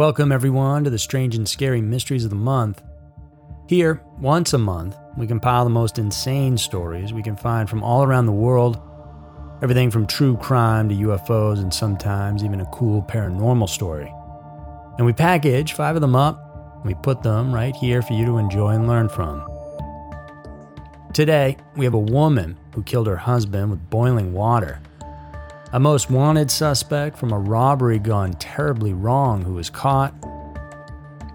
Welcome, everyone, to the strange and scary mysteries of the month. Here, once a month, we compile the most insane stories we can find from all around the world. Everything from true crime to UFOs and sometimes even a cool paranormal story. And we package five of them up and we put them right here for you to enjoy and learn from. Today, we have a woman who killed her husband with boiling water a most wanted suspect from a robbery gone terribly wrong who was caught.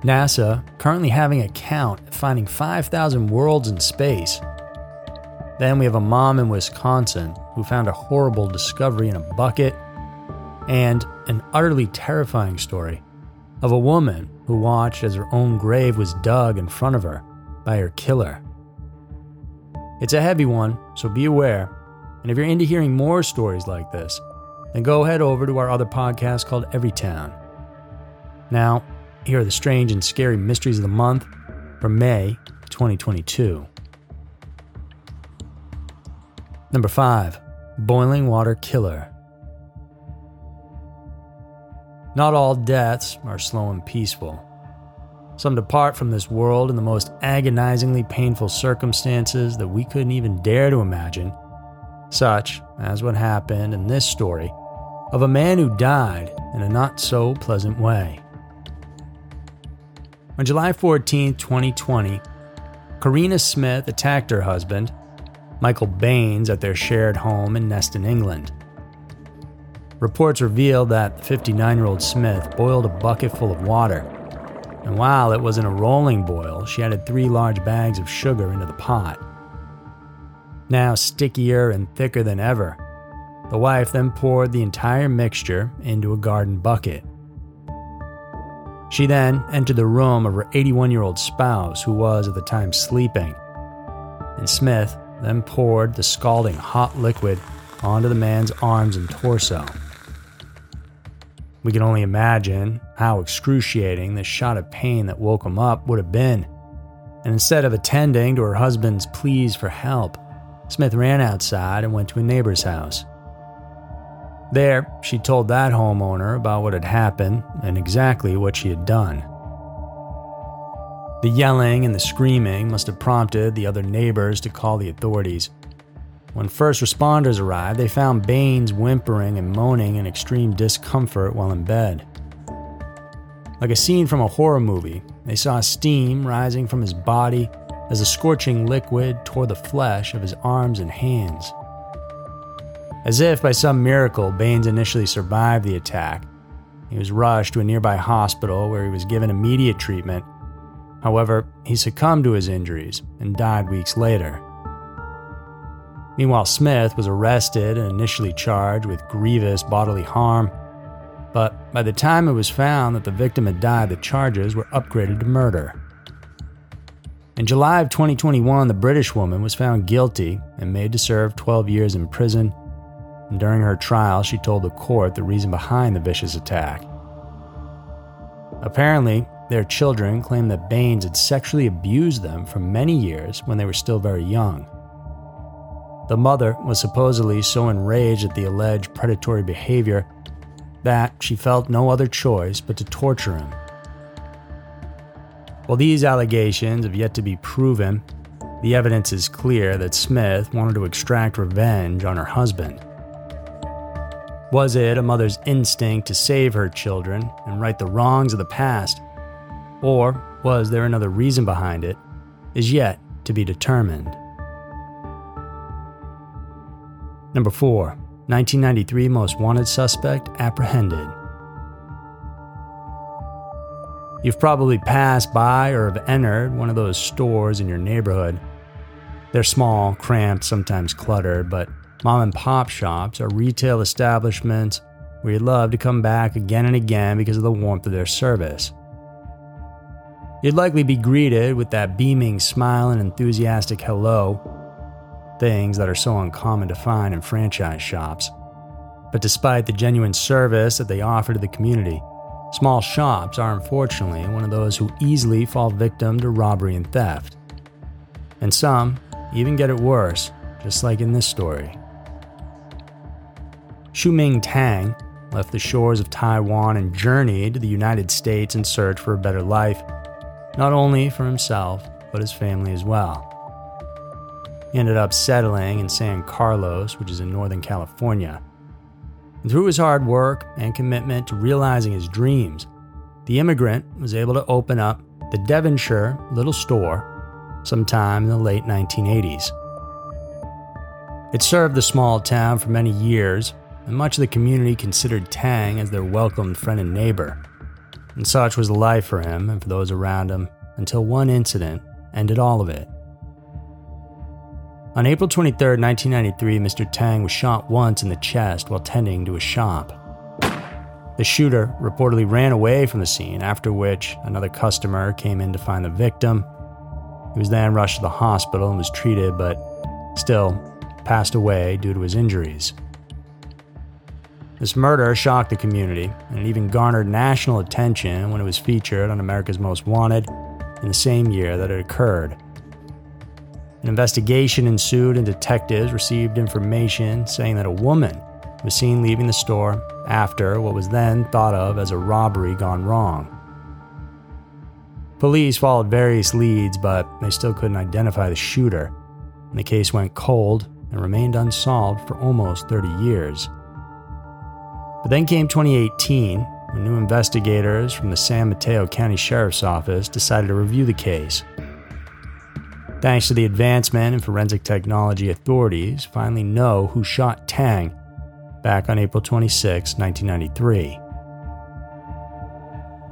NASA currently having a count finding 5,000 worlds in space. Then we have a mom in Wisconsin who found a horrible discovery in a bucket. And an utterly terrifying story of a woman who watched as her own grave was dug in front of her by her killer. It's a heavy one, so be aware and if you're into hearing more stories like this, then go head over to our other podcast called Everytown. Now, here are the strange and scary mysteries of the month for May 2022. Number 5 Boiling Water Killer. Not all deaths are slow and peaceful. Some depart from this world in the most agonizingly painful circumstances that we couldn't even dare to imagine such as what happened in this story of a man who died in a not so pleasant way. On July 14, 2020, Karina Smith attacked her husband, Michael Baines, at their shared home in Neston, England. Reports revealed that the 59 year old Smith boiled a bucket full of water, and while it was in a rolling boil, she added three large bags of sugar into the pot. Now stickier and thicker than ever, the wife then poured the entire mixture into a garden bucket. She then entered the room of her 81 year old spouse, who was at the time sleeping. And Smith then poured the scalding hot liquid onto the man's arms and torso. We can only imagine how excruciating the shot of pain that woke him up would have been. And instead of attending to her husband's pleas for help, Smith ran outside and went to a neighbor's house. There, she told that homeowner about what had happened and exactly what she had done. The yelling and the screaming must have prompted the other neighbors to call the authorities. When first responders arrived, they found Baines whimpering and moaning in extreme discomfort while in bed. Like a scene from a horror movie, they saw steam rising from his body as a scorching liquid tore the flesh of his arms and hands. As if by some miracle, Baines initially survived the attack. He was rushed to a nearby hospital where he was given immediate treatment. However, he succumbed to his injuries and died weeks later. Meanwhile, Smith was arrested and initially charged with grievous bodily harm. But by the time it was found that the victim had died, the charges were upgraded to murder. In July of 2021, the British woman was found guilty and made to serve 12 years in prison. During her trial, she told the court the reason behind the vicious attack. Apparently, their children claimed that Baines had sexually abused them for many years when they were still very young. The mother was supposedly so enraged at the alleged predatory behavior that she felt no other choice but to torture him while these allegations have yet to be proven, the evidence is clear that Smith wanted to extract revenge on her husband. Was it a mother's instinct to save her children and right the wrongs of the past? Or was there another reason behind it? Is yet to be determined. Number 4. 1993 Most Wanted Suspect Apprehended. You've probably passed by or have entered one of those stores in your neighborhood. They're small, cramped, sometimes cluttered, but mom and pop shops are retail establishments where you'd love to come back again and again because of the warmth of their service. You'd likely be greeted with that beaming smile and enthusiastic hello, things that are so uncommon to find in franchise shops. But despite the genuine service that they offer to the community, Small shops are unfortunately one of those who easily fall victim to robbery and theft. And some even get it worse, just like in this story. Shuming Tang left the shores of Taiwan and journeyed to the United States in search for a better life, not only for himself, but his family as well. He ended up settling in San Carlos, which is in Northern California. And through his hard work and commitment to realizing his dreams, the immigrant was able to open up the Devonshire Little Store sometime in the late 1980s. It served the small town for many years, and much of the community considered Tang as their welcomed friend and neighbor. And such was the life for him and for those around him until one incident ended all of it. On April 23, 1993, Mr. Tang was shot once in the chest while tending to a shop. The shooter reportedly ran away from the scene, after which another customer came in to find the victim. He was then rushed to the hospital and was treated, but still passed away due to his injuries. This murder shocked the community, and it even garnered national attention when it was featured on America's Most Wanted in the same year that it occurred. An investigation ensued, and detectives received information saying that a woman was seen leaving the store after what was then thought of as a robbery gone wrong. Police followed various leads, but they still couldn't identify the shooter, and the case went cold and remained unsolved for almost 30 years. But then came 2018, when new investigators from the San Mateo County Sheriff's Office decided to review the case. Thanks to the advancement in forensic technology, authorities finally know who shot Tang back on April 26, 1993.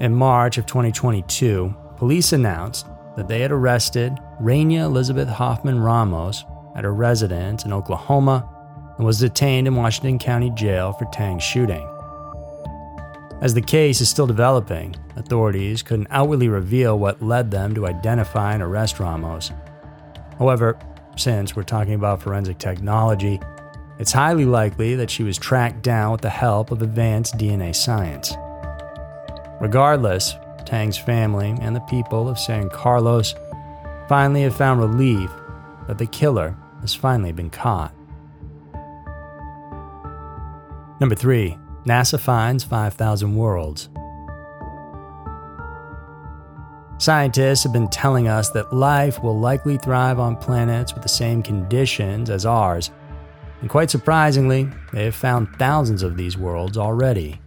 In March of 2022, police announced that they had arrested Rania Elizabeth Hoffman Ramos at her residence in Oklahoma and was detained in Washington County Jail for Tang's shooting. As the case is still developing, authorities couldn't outwardly reveal what led them to identify and arrest Ramos. However, since we're talking about forensic technology, it's highly likely that she was tracked down with the help of advanced DNA science. Regardless, Tang's family and the people of San Carlos finally have found relief that the killer has finally been caught. Number 3. NASA finds 5,000 worlds. Scientists have been telling us that life will likely thrive on planets with the same conditions as ours, and quite surprisingly, they have found thousands of these worlds already.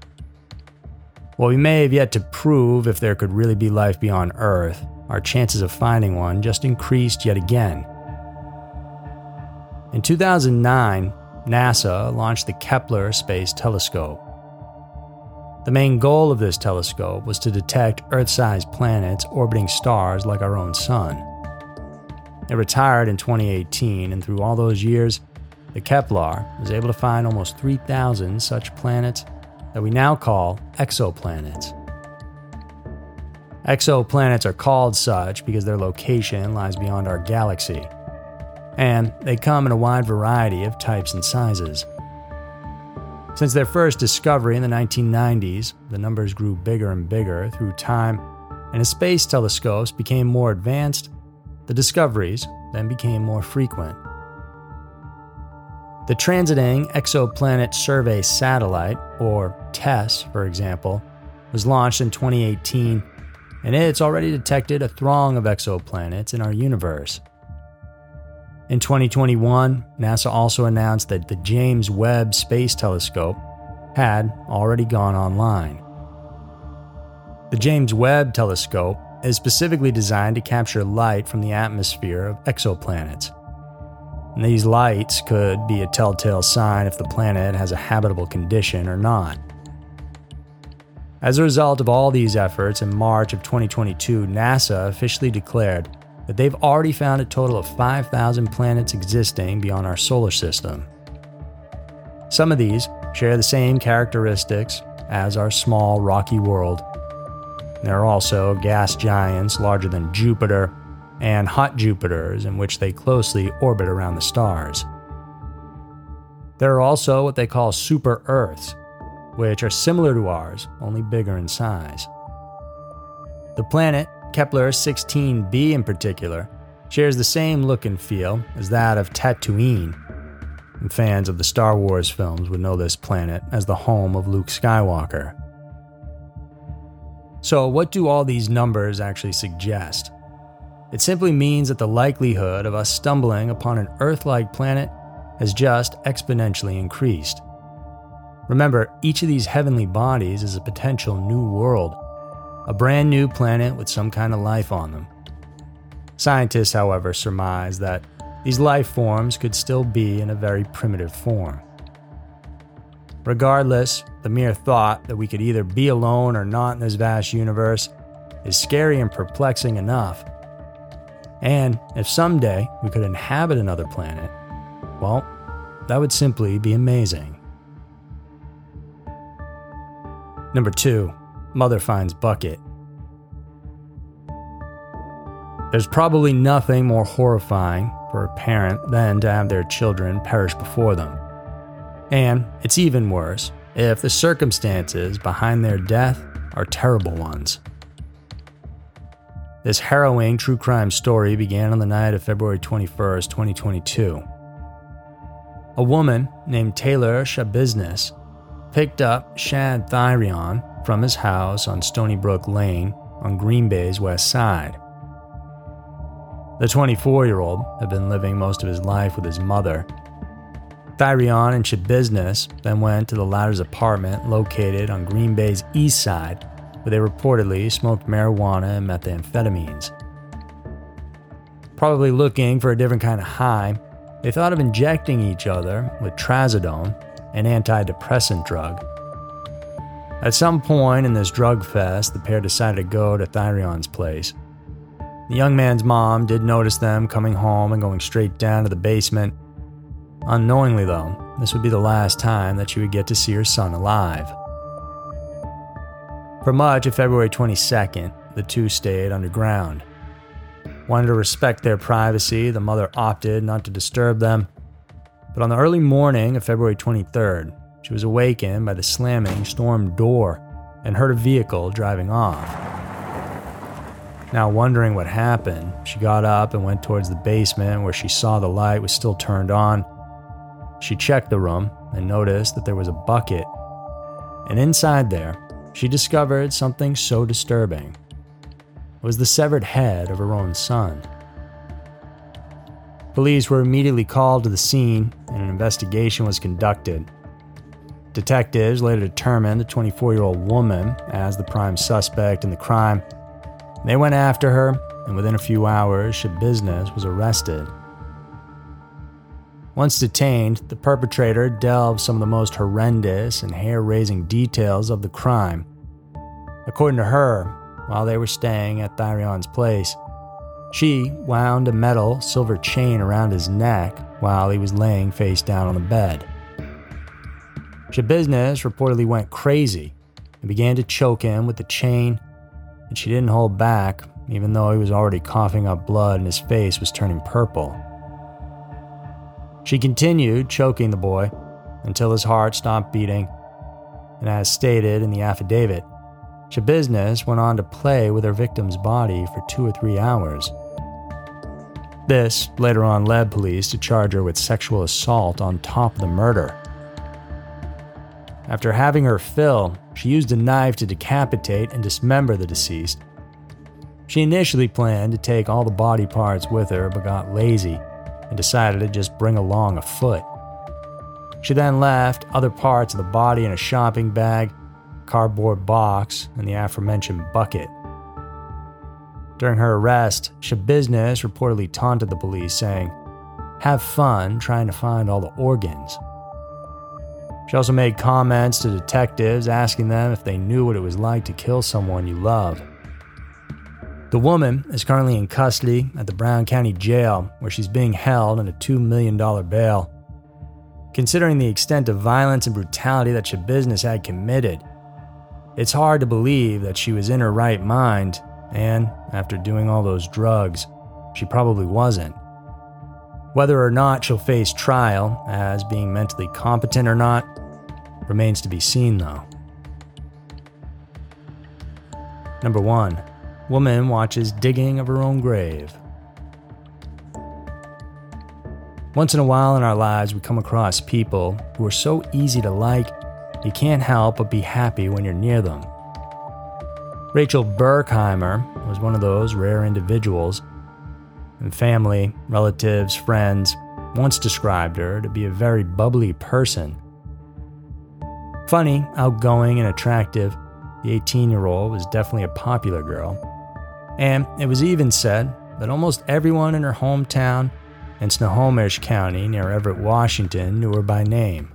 While we may have yet to prove if there could really be life beyond Earth, our chances of finding one just increased yet again. In 2009, NASA launched the Kepler Space Telescope. The main goal of this telescope was to detect Earth sized planets orbiting stars like our own Sun. It retired in 2018, and through all those years, the Kepler was able to find almost 3,000 such planets that we now call exoplanets. Exoplanets are called such because their location lies beyond our galaxy and they come in a wide variety of types and sizes. Since their first discovery in the 1990s, the numbers grew bigger and bigger through time, and as space telescopes became more advanced, the discoveries then became more frequent. The Transiting Exoplanet Survey Satellite, or TESS for example, was launched in 2018, and it's already detected a throng of exoplanets in our universe. In 2021, NASA also announced that the James Webb Space Telescope had already gone online. The James Webb Telescope is specifically designed to capture light from the atmosphere of exoplanets. And these lights could be a telltale sign if the planet has a habitable condition or not. As a result of all these efforts, in March of 2022, NASA officially declared that they've already found a total of 5,000 planets existing beyond our solar system. Some of these share the same characteristics as our small rocky world. There are also gas giants larger than Jupiter and hot Jupiters in which they closely orbit around the stars. There are also what they call super Earths, which are similar to ours, only bigger in size. The planet Kepler 16b in particular shares the same look and feel as that of Tatooine. and fans of the Star Wars films would know this planet as the home of Luke Skywalker. So, what do all these numbers actually suggest? It simply means that the likelihood of us stumbling upon an Earth like planet has just exponentially increased. Remember, each of these heavenly bodies is a potential new world, a brand new planet with some kind of life on them. Scientists, however, surmise that these life forms could still be in a very primitive form. Regardless, the mere thought that we could either be alone or not in this vast universe is scary and perplexing enough. And if someday we could inhabit another planet, well, that would simply be amazing. Number two, mother finds bucket. There's probably nothing more horrifying for a parent than to have their children perish before them. And it's even worse if the circumstances behind their death are terrible ones. This harrowing true crime story began on the night of February 21st, 2022. A woman named Taylor Schabusiness picked up Shad Thyrion from his house on Stony Brook Lane on Green Bay's west side. The 24 year old had been living most of his life with his mother. Thyrion and Schabusiness then went to the latter's apartment located on Green Bay's east side, where they reportedly smoked marijuana and methamphetamines. Probably looking for a different kind of high, they thought of injecting each other with trazodone, an antidepressant drug. At some point in this drug fest, the pair decided to go to Thyrion's place. The young man's mom did notice them coming home and going straight down to the basement. Unknowingly, though, this would be the last time that she would get to see her son alive. For much of February 22nd, the two stayed underground. Wanting to respect their privacy, the mother opted not to disturb them. But on the early morning of February 23rd, she was awakened by the slamming storm door and heard a vehicle driving off. Now, wondering what happened, she got up and went towards the basement where she saw the light was still turned on. She checked the room and noticed that there was a bucket. And inside there, she discovered something so disturbing. It was the severed head of her own son. Police were immediately called to the scene and an investigation was conducted. Detectives later determined the 24 year old woman as the prime suspect in the crime they went after her, and within a few hours, Schabusiness was arrested. Once detained, the perpetrator delved some of the most horrendous and hair raising details of the crime. According to her, while they were staying at Thyrion's place, she wound a metal silver chain around his neck while he was laying face down on the bed. Schabusiness reportedly went crazy and began to choke him with the chain and she didn't hold back, even though he was already coughing up blood and his face was turning purple. She continued choking the boy until his heart stopped beating, and as stated in the affidavit, Schabusiness went on to play with her victim's body for two or three hours. This later on led police to charge her with sexual assault on top of the murder. After having her fill, she used a knife to decapitate and dismember the deceased. She initially planned to take all the body parts with her, but got lazy and decided to just bring along a foot. She then left other parts of the body in a shopping bag, cardboard box, and the aforementioned bucket. During her arrest, Schabusiness reportedly taunted the police, saying, Have fun trying to find all the organs. She also made comments to detectives asking them if they knew what it was like to kill someone you love. The woman is currently in custody at the Brown County Jail, where she's being held on a $2 million bail. Considering the extent of violence and brutality that Schabusiness had committed, it's hard to believe that she was in her right mind, and after doing all those drugs, she probably wasn't. Whether or not she'll face trial as being mentally competent or not remains to be seen, though. Number 1. Woman watches digging of her own grave. Once in a while in our lives, we come across people who are so easy to like, you can't help but be happy when you're near them. Rachel Burkheimer was one of those rare individuals, and family, relatives, friends once described her to be a very bubbly person. Funny, outgoing, and attractive, the 18 year old was definitely a popular girl. And it was even said that almost everyone in her hometown in Snohomish County near Everett, Washington, knew her by name.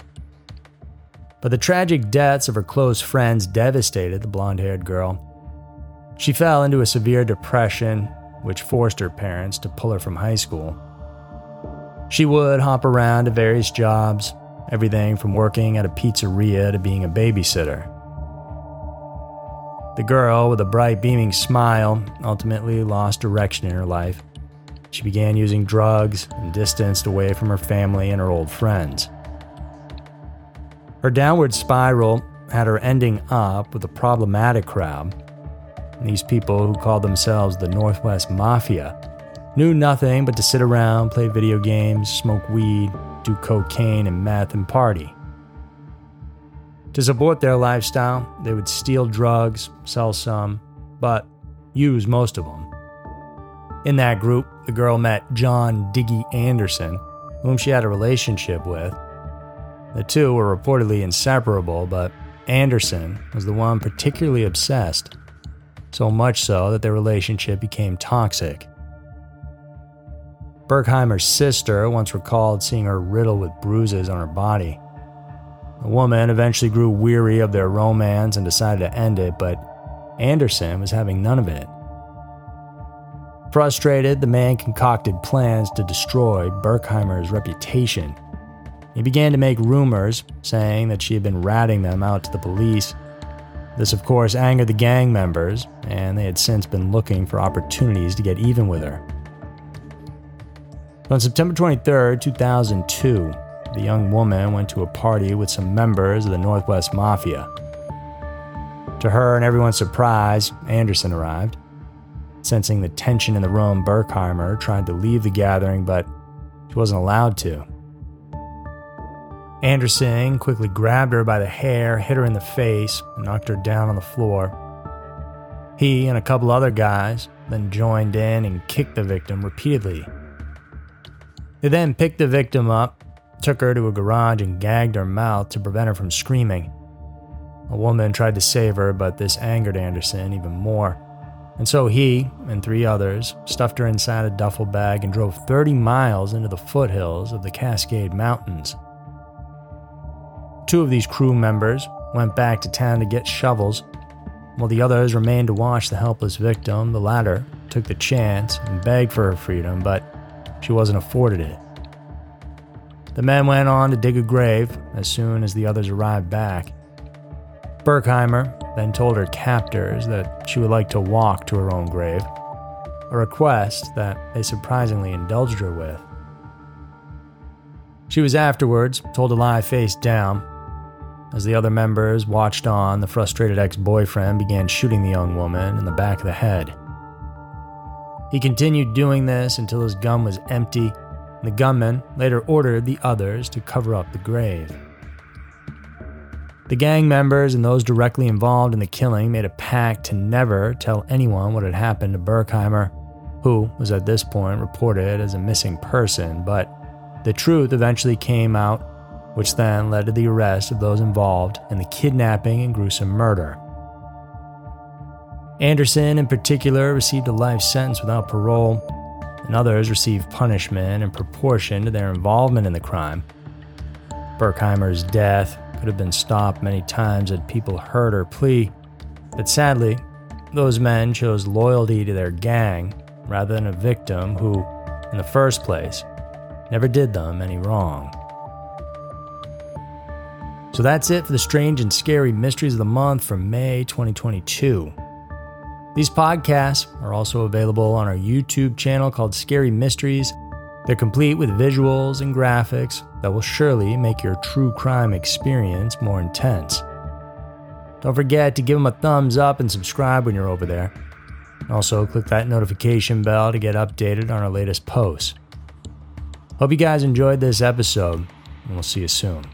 But the tragic deaths of her close friends devastated the blonde haired girl. She fell into a severe depression, which forced her parents to pull her from high school. She would hop around to various jobs, everything from working at a pizzeria to being a babysitter. The girl, with a bright, beaming smile, ultimately lost direction in her life she began using drugs and distanced away from her family and her old friends. Her downward spiral had her ending up with a problematic crowd. These people who called themselves the Northwest Mafia knew nothing but to sit around, play video games, smoke weed, do cocaine and meth, and party. To support their lifestyle, they would steal drugs, sell some, but use most of them. In that group, the girl met John Diggy Anderson, whom she had a relationship with. The two were reportedly inseparable, but Anderson was the one particularly obsessed, so much so that their relationship became toxic. Burkheimer's sister once recalled seeing her riddled with bruises on her body. The woman eventually grew weary of their romance and decided to end it, but Anderson was having none of it. Frustrated, the man concocted plans to destroy Burkheimer's reputation. He began to make rumors, saying that she had been ratting them out to the police. This, of course, angered the gang members, and they had since been looking for opportunities to get even with her. On September 23, 2002, the young woman went to a party with some members of the Northwest Mafia. To her and everyone's surprise, Anderson arrived. Sensing the tension in the room, Burkheimer tried to leave the gathering, but she wasn't allowed to. Anderson quickly grabbed her by the hair, hit her in the face, and knocked her down on the floor. He and a couple other guys then joined in and kicked the victim repeatedly. They then picked the victim up, took her to a garage, and gagged her mouth to prevent her from screaming. A woman tried to save her, but this angered Anderson even more. And so he and three others stuffed her inside a duffel bag and drove 30 miles into the foothills of the Cascade Mountains. Two of these crew members went back to town to get shovels, while the others remained to watch the helpless victim. The latter took the chance and begged for her freedom, but she wasn't afforded it. The men went on to dig a grave as soon as the others arrived back. Burkheimer then told her captors that she would like to walk to her own grave, a request that they surprisingly indulged her with. She was afterwards told to lie face down. As the other members watched on, the frustrated ex boyfriend began shooting the young woman in the back of the head. He continued doing this until his gun was empty, the gunman later ordered the others to cover up the grave. The gang members and those directly involved in the killing made a pact to never tell anyone what had happened to Burkheimer, who was at this point reported as a missing person, but the truth eventually came out, which then led to the arrest of those involved in the kidnapping and gruesome murder. Anderson, in particular, received a life sentence without parole, and others received punishment in proportion to their involvement in the crime. Burkheimer's death could have been stopped many times had people heard her plea, but sadly, those men chose loyalty to their gang rather than a victim who, in the first place, never did them any wrong. So that's it for the strange and scary mysteries of the month from May 2022. These podcasts are also available on our YouTube channel called Scary Mysteries they're complete with visuals and graphics that will surely make your true crime experience more intense. Don't forget to give them a thumbs up and subscribe when you're over there. Also, click that notification bell to get updated on our latest posts. Hope you guys enjoyed this episode, and we'll see you soon.